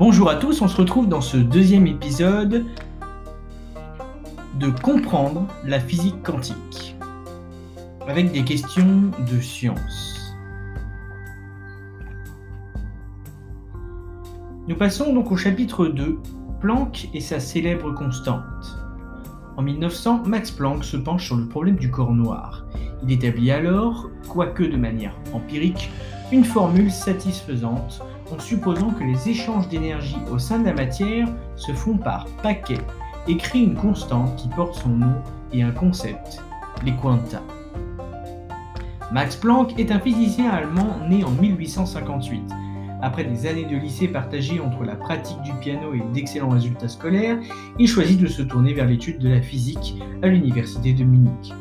Bonjour à tous, on se retrouve dans ce deuxième épisode de comprendre la physique quantique avec des questions de science. Nous passons donc au chapitre 2, Planck et sa célèbre constante. En 1900, Max Planck se penche sur le problème du corps noir. Il établit alors, quoique de manière empirique, une formule satisfaisante en supposant que les échanges d'énergie au sein de la matière se font par paquets et une constante qui porte son nom et un concept, les quanta. Max Planck est un physicien allemand né en 1858. Après des années de lycée partagées entre la pratique du piano et d'excellents résultats scolaires, il choisit de se tourner vers l'étude de la physique à l'université de Munich.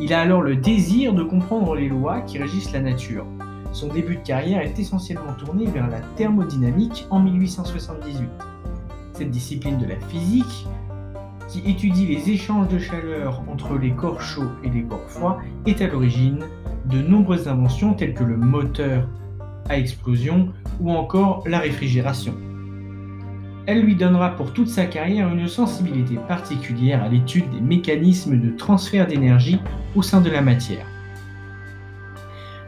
Il a alors le désir de comprendre les lois qui régissent la nature. Son début de carrière est essentiellement tourné vers la thermodynamique en 1878. Cette discipline de la physique, qui étudie les échanges de chaleur entre les corps chauds et les corps froids, est à l'origine de nombreuses inventions telles que le moteur à explosion ou encore la réfrigération. Elle lui donnera pour toute sa carrière une sensibilité particulière à l'étude des mécanismes de transfert d'énergie au sein de la matière.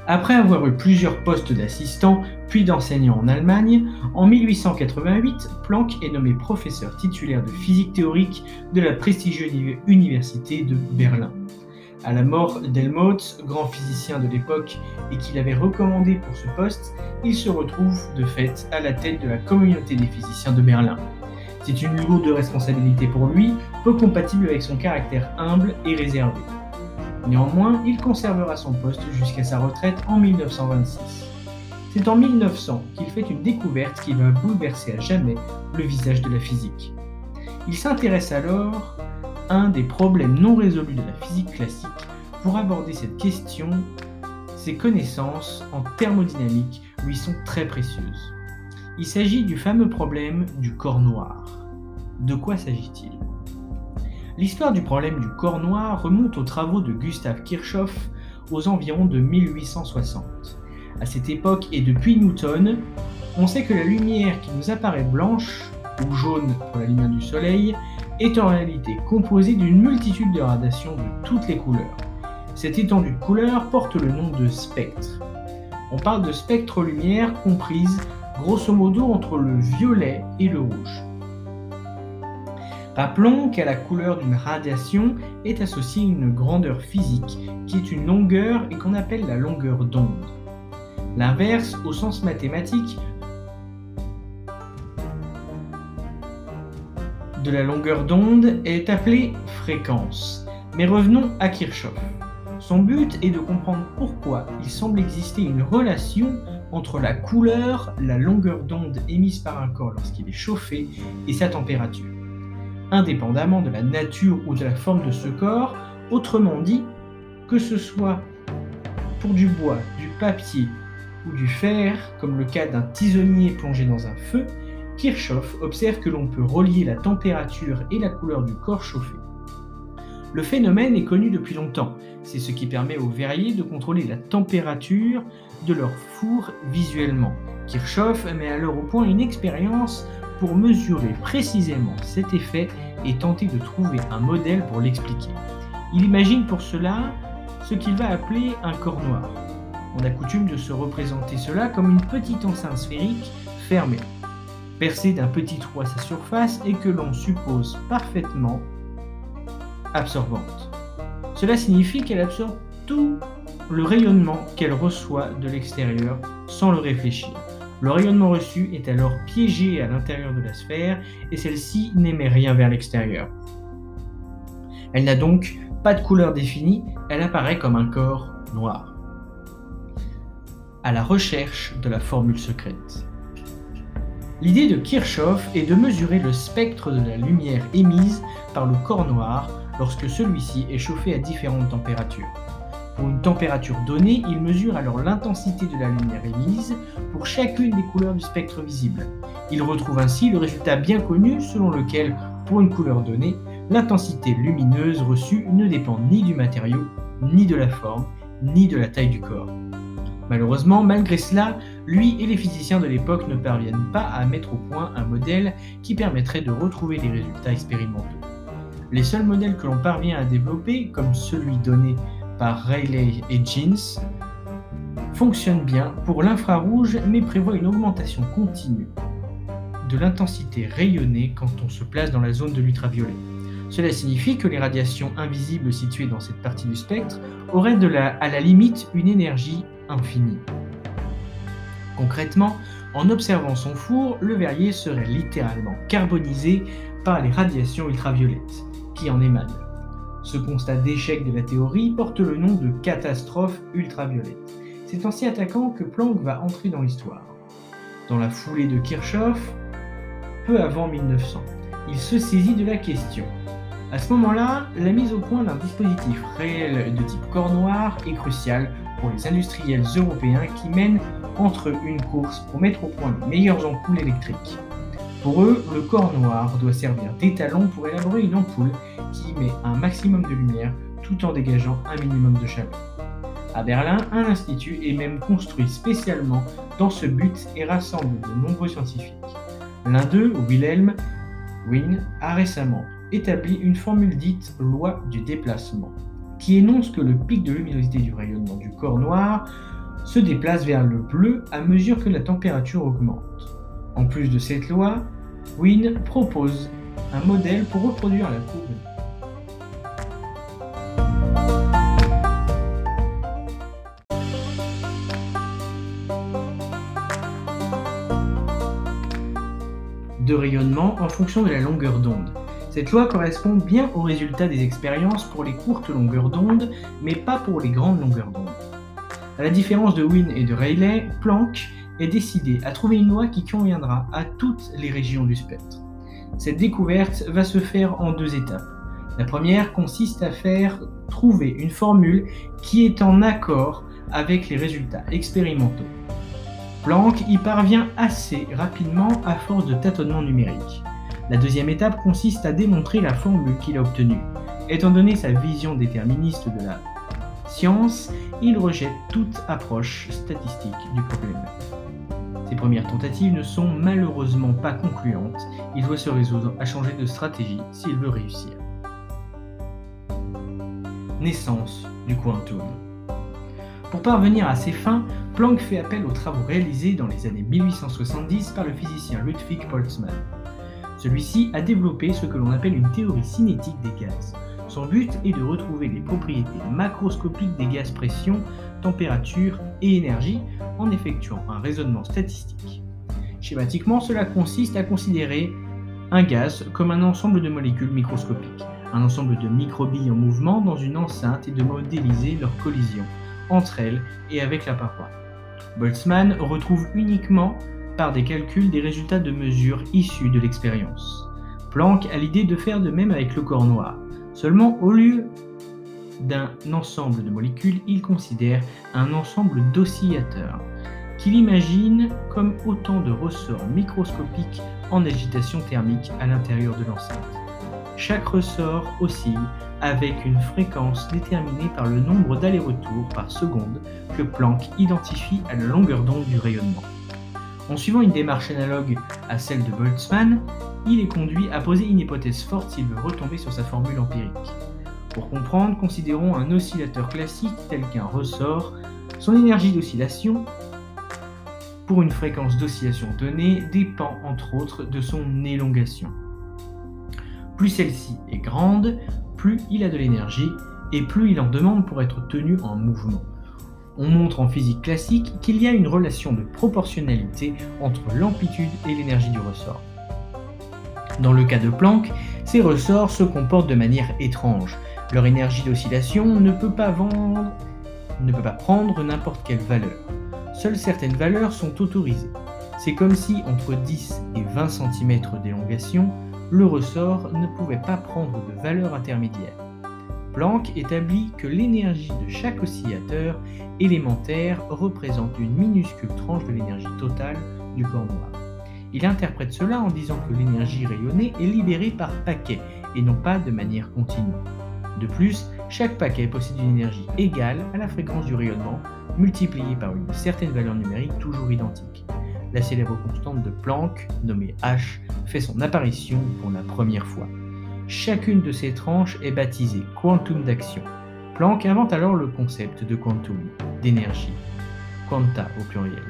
Après avoir eu plusieurs postes d'assistant puis d'enseignant en Allemagne, en 1888, Planck est nommé professeur titulaire de physique théorique de la prestigieuse université de Berlin. À la mort d'Helmholtz, grand physicien de l'époque et qu'il avait recommandé pour ce poste, il se retrouve de fait à la tête de la communauté des physiciens de Berlin. C'est une lourde responsabilité pour lui, peu compatible avec son caractère humble et réservé. Néanmoins, il conservera son poste jusqu'à sa retraite en 1926. C'est en 1900 qu'il fait une découverte qui va bouleverser à jamais le visage de la physique. Il s'intéresse alors à un des problèmes non résolus de la physique classique. Pour aborder cette question, ses connaissances en thermodynamique lui sont très précieuses. Il s'agit du fameux problème du corps noir. De quoi s'agit-il? L'histoire du problème du corps noir remonte aux travaux de Gustav Kirchhoff aux environs de 1860. À cette époque et depuis Newton, on sait que la lumière qui nous apparaît blanche ou jaune pour la lumière du soleil est en réalité composée d'une multitude de radiations de toutes les couleurs. Cette étendue de couleurs porte le nom de spectre. On parle de spectre-lumière comprise grosso modo entre le violet et le rouge. Rappelons qu'à la couleur d'une radiation est associée une grandeur physique qui est une longueur et qu'on appelle la longueur d'onde. L'inverse, au sens mathématique, de la longueur d'onde est appelée fréquence. Mais revenons à Kirchhoff. Son but est de comprendre pourquoi il semble exister une relation entre la couleur, la longueur d'onde émise par un corps lorsqu'il est chauffé et sa température indépendamment de la nature ou de la forme de ce corps, autrement dit, que ce soit pour du bois, du papier ou du fer, comme le cas d'un tisonnier plongé dans un feu, Kirchhoff observe que l'on peut relier la température et la couleur du corps chauffé. Le phénomène est connu depuis longtemps, c'est ce qui permet aux verriers de contrôler la température de leur four visuellement. Kirchhoff met alors au point une expérience mesurer précisément cet effet et tenter de trouver un modèle pour l'expliquer. Il imagine pour cela ce qu'il va appeler un corps noir. On a coutume de se représenter cela comme une petite enceinte sphérique fermée, percée d'un petit trou à sa surface et que l'on suppose parfaitement absorbante. Cela signifie qu'elle absorbe tout le rayonnement qu'elle reçoit de l'extérieur sans le réfléchir. Le rayonnement reçu est alors piégé à l'intérieur de la sphère et celle-ci n'émet rien vers l'extérieur. Elle n'a donc pas de couleur définie, elle apparaît comme un corps noir. À la recherche de la formule secrète. L'idée de Kirchhoff est de mesurer le spectre de la lumière émise par le corps noir lorsque celui-ci est chauffé à différentes températures. Pour une température donnée, il mesure alors l'intensité de la lumière émise pour chacune des couleurs du spectre visible. Il retrouve ainsi le résultat bien connu selon lequel, pour une couleur donnée, l'intensité lumineuse reçue ne dépend ni du matériau, ni de la forme, ni de la taille du corps. Malheureusement, malgré cela, lui et les physiciens de l'époque ne parviennent pas à mettre au point un modèle qui permettrait de retrouver les résultats expérimentaux. Les seuls modèles que l'on parvient à développer, comme celui donné Rayleigh et Jeans, fonctionnent bien pour l'infrarouge mais prévoient une augmentation continue de l'intensité rayonnée quand on se place dans la zone de l'ultraviolet. Cela signifie que les radiations invisibles situées dans cette partie du spectre auraient à la limite une énergie infinie. Concrètement, en observant son four, le verrier serait littéralement carbonisé par les radiations ultraviolettes qui en émanent. Ce constat d'échec de la théorie porte le nom de catastrophe ultraviolette. C'est en s'y attaquant que Planck va entrer dans l'histoire. Dans la foulée de Kirchhoff, peu avant 1900, il se saisit de la question à ce moment-là, la mise au point d'un dispositif réel de type corps noir est cruciale pour les industriels européens qui mènent entre une course pour mettre au point les meilleures ampoules électriques. Pour eux, le corps noir doit servir d'étalon pour élaborer une ampoule qui met un maximum de lumière tout en dégageant un minimum de chaleur. À Berlin, un institut est même construit spécialement dans ce but et rassemble de nombreux scientifiques. L'un d'eux, Wilhelm Wien, a récemment établit une formule dite loi du déplacement, qui énonce que le pic de luminosité du rayonnement du corps noir se déplace vers le bleu à mesure que la température augmente. En plus de cette loi, Wien propose un modèle pour reproduire la courbe de rayonnement en fonction de la longueur d'onde. Cette loi correspond bien au résultat des expériences pour les courtes longueurs d'onde, mais pas pour les grandes longueurs d'onde. À la différence de Wien et de Rayleigh, Planck est décidé à trouver une loi qui conviendra à toutes les régions du spectre. Cette découverte va se faire en deux étapes. La première consiste à faire trouver une formule qui est en accord avec les résultats expérimentaux. Planck y parvient assez rapidement à force de tâtonnements numériques. La deuxième étape consiste à démontrer la formule qu'il a obtenue. Étant donné sa vision déterministe de la science, il rejette toute approche statistique du problème. Ses premières tentatives ne sont malheureusement pas concluantes, il doit se résoudre à changer de stratégie s'il veut réussir. Naissance du quantum. Pour parvenir à ses fins, Planck fait appel aux travaux réalisés dans les années 1870 par le physicien Ludwig Boltzmann. Celui-ci a développé ce que l'on appelle une théorie cinétique des gaz. Son but est de retrouver les propriétés macroscopiques des gaz pression, température et énergie en effectuant un raisonnement statistique. Schématiquement, cela consiste à considérer un gaz comme un ensemble de molécules microscopiques, un ensemble de microbilles en mouvement dans une enceinte et de modéliser leur collision entre elles et avec la paroi. Boltzmann retrouve uniquement par des calculs des résultats de mesures issus de l'expérience. Planck a l'idée de faire de même avec le corps noir. Seulement, au lieu d'un ensemble de molécules, il considère un ensemble d'oscillateurs, qu'il imagine comme autant de ressorts microscopiques en agitation thermique à l'intérieur de l'enceinte. Chaque ressort oscille avec une fréquence déterminée par le nombre d'allers-retours par seconde que Planck identifie à la longueur d'onde du rayonnement. En suivant une démarche analogue à celle de Boltzmann, il est conduit à poser une hypothèse forte s'il veut retomber sur sa formule empirique. Pour comprendre, considérons un oscillateur classique tel qu'un ressort. Son énergie d'oscillation, pour une fréquence d'oscillation donnée, dépend entre autres de son élongation. Plus celle-ci est grande, plus il a de l'énergie et plus il en demande pour être tenu en mouvement. On montre en physique classique qu'il y a une relation de proportionnalité entre l'amplitude et l'énergie du ressort. Dans le cas de Planck, ces ressorts se comportent de manière étrange. Leur énergie d'oscillation ne peut pas vendre, ne peut pas prendre n'importe quelle valeur. Seules certaines valeurs sont autorisées. C'est comme si entre 10 et 20 cm d'élongation, le ressort ne pouvait pas prendre de valeur intermédiaire. Planck établit que l'énergie de chaque oscillateur élémentaire représente une minuscule tranche de l'énergie totale du corps noir. Il interprète cela en disant que l'énergie rayonnée est libérée par paquets et non pas de manière continue. De plus, Chaque paquet possède une énergie égale à la fréquence du rayonnement, multipliée par une certaine valeur numérique toujours identique. La célèbre constante de Planck, nommée h, fait son apparition pour la première fois. Chacune de ces tranches est baptisée quantum d'action. Planck invente alors le concept de quantum, d'énergie, quanta au pluriel,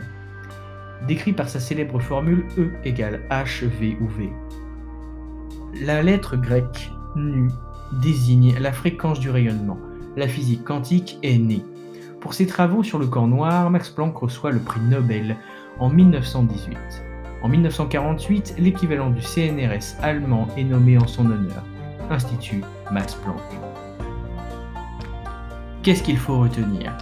décrit par sa célèbre formule E égale hv ou v. La lettre grecque nu désigne la fréquence du rayonnement. La physique quantique est née. Pour ses travaux sur le corps noir, Max Planck reçoit le prix Nobel en 1918. En 1948, l'équivalent du CNRS allemand est nommé en son honneur, Institut Max Planck. Qu'est-ce qu'il faut retenir?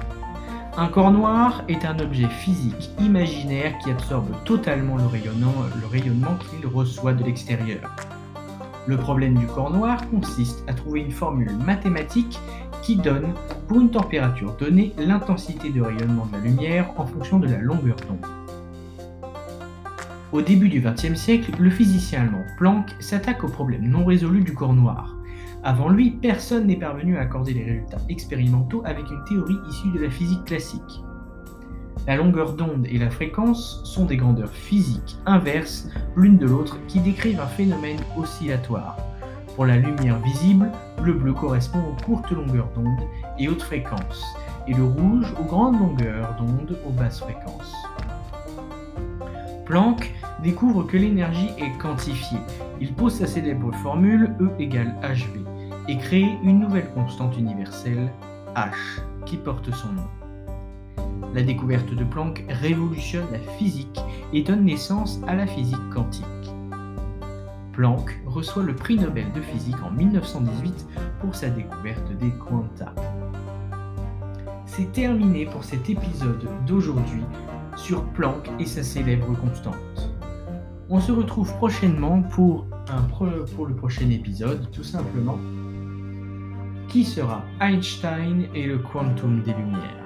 Un corps noir est un objet physique imaginaire qui absorbe totalement le rayonnement, le rayonnement qu'il reçoit de l'extérieur. Le problème du corps noir consiste à trouver une formule mathématique qui donne, pour une température donnée, l'intensité de rayonnement de la lumière en fonction de la longueur d'onde. Au début du XXe siècle, le physicien allemand Planck s'attaque au problème non résolu du corps noir. Avant lui, personne n'est parvenu à accorder les résultats expérimentaux avec une théorie issue de la physique classique. La longueur d'onde et la fréquence sont des grandeurs physiques inverses l'une de l'autre qui décrivent un phénomène oscillatoire. Pour la lumière visible, le bleu correspond aux courtes longueurs d'onde et hautes fréquences, et le rouge aux grandes longueurs d'onde aux basses fréquences. Planck découvre que l'énergie est quantifiée. Il pose sa célèbre formule E égale hv et crée une nouvelle constante universelle, h, qui porte son nom. La découverte de Planck révolutionne la physique et donne naissance à la physique quantique. Planck reçoit le prix Nobel de physique en 1918 pour sa découverte des quanta. C'est terminé pour cet épisode d'aujourd'hui sur Planck et sa célèbre constante. On se retrouve prochainement pour, pour le prochain épisode, tout simplement, qui sera Einstein et le quantum des lumières.